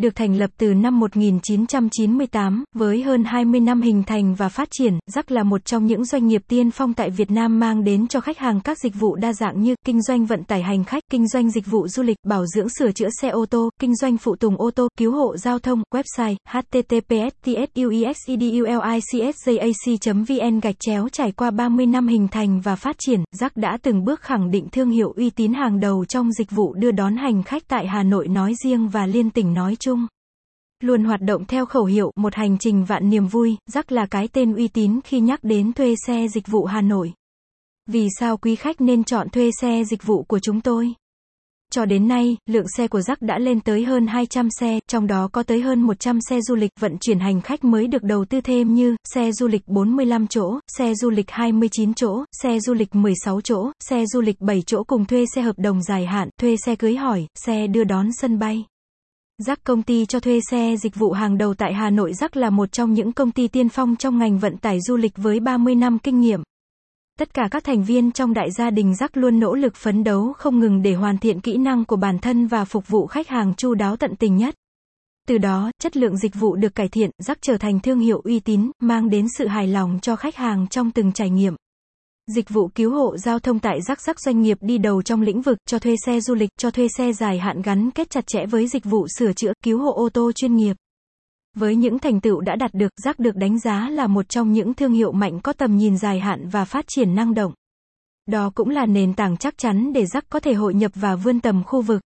được thành lập từ năm 1998, với hơn 20 năm hình thành và phát triển, Zack là một trong những doanh nghiệp tiên phong tại Việt Nam mang đến cho khách hàng các dịch vụ đa dạng như kinh doanh vận tải hành khách, kinh doanh dịch vụ du lịch, bảo dưỡng sửa chữa xe ô tô, kinh doanh phụ tùng ô tô, cứu hộ giao thông, website https tsuexedulicsjac.vn gạch chéo trải qua 30 năm hình thành và phát triển, Zack đã từng bước khẳng định thương hiệu uy tín hàng đầu trong dịch vụ đưa đón hành khách tại Hà Nội nói riêng và liên tỉnh nói chung. Luôn hoạt động theo khẩu hiệu một hành trình vạn niềm vui, rắc là cái tên uy tín khi nhắc đến thuê xe dịch vụ Hà Nội. Vì sao quý khách nên chọn thuê xe dịch vụ của chúng tôi? Cho đến nay, lượng xe của rắc đã lên tới hơn 200 xe, trong đó có tới hơn 100 xe du lịch vận chuyển hành khách mới được đầu tư thêm như xe du lịch 45 chỗ, xe du lịch 29 chỗ, xe du lịch 16 chỗ, xe du lịch 7 chỗ cùng thuê xe hợp đồng dài hạn, thuê xe cưới hỏi, xe đưa đón sân bay. Rắc công ty cho thuê xe dịch vụ hàng đầu tại Hà Nội Rắc là một trong những công ty tiên phong trong ngành vận tải du lịch với 30 năm kinh nghiệm. Tất cả các thành viên trong đại gia đình Rắc luôn nỗ lực phấn đấu không ngừng để hoàn thiện kỹ năng của bản thân và phục vụ khách hàng chu đáo tận tình nhất. Từ đó, chất lượng dịch vụ được cải thiện, Rắc trở thành thương hiệu uy tín, mang đến sự hài lòng cho khách hàng trong từng trải nghiệm. Dịch vụ cứu hộ giao thông tại rắc rắc doanh nghiệp đi đầu trong lĩnh vực cho thuê xe du lịch, cho thuê xe dài hạn gắn kết chặt chẽ với dịch vụ sửa chữa, cứu hộ ô tô chuyên nghiệp. Với những thành tựu đã đạt được, rắc được đánh giá là một trong những thương hiệu mạnh có tầm nhìn dài hạn và phát triển năng động. Đó cũng là nền tảng chắc chắn để rắc có thể hội nhập và vươn tầm khu vực.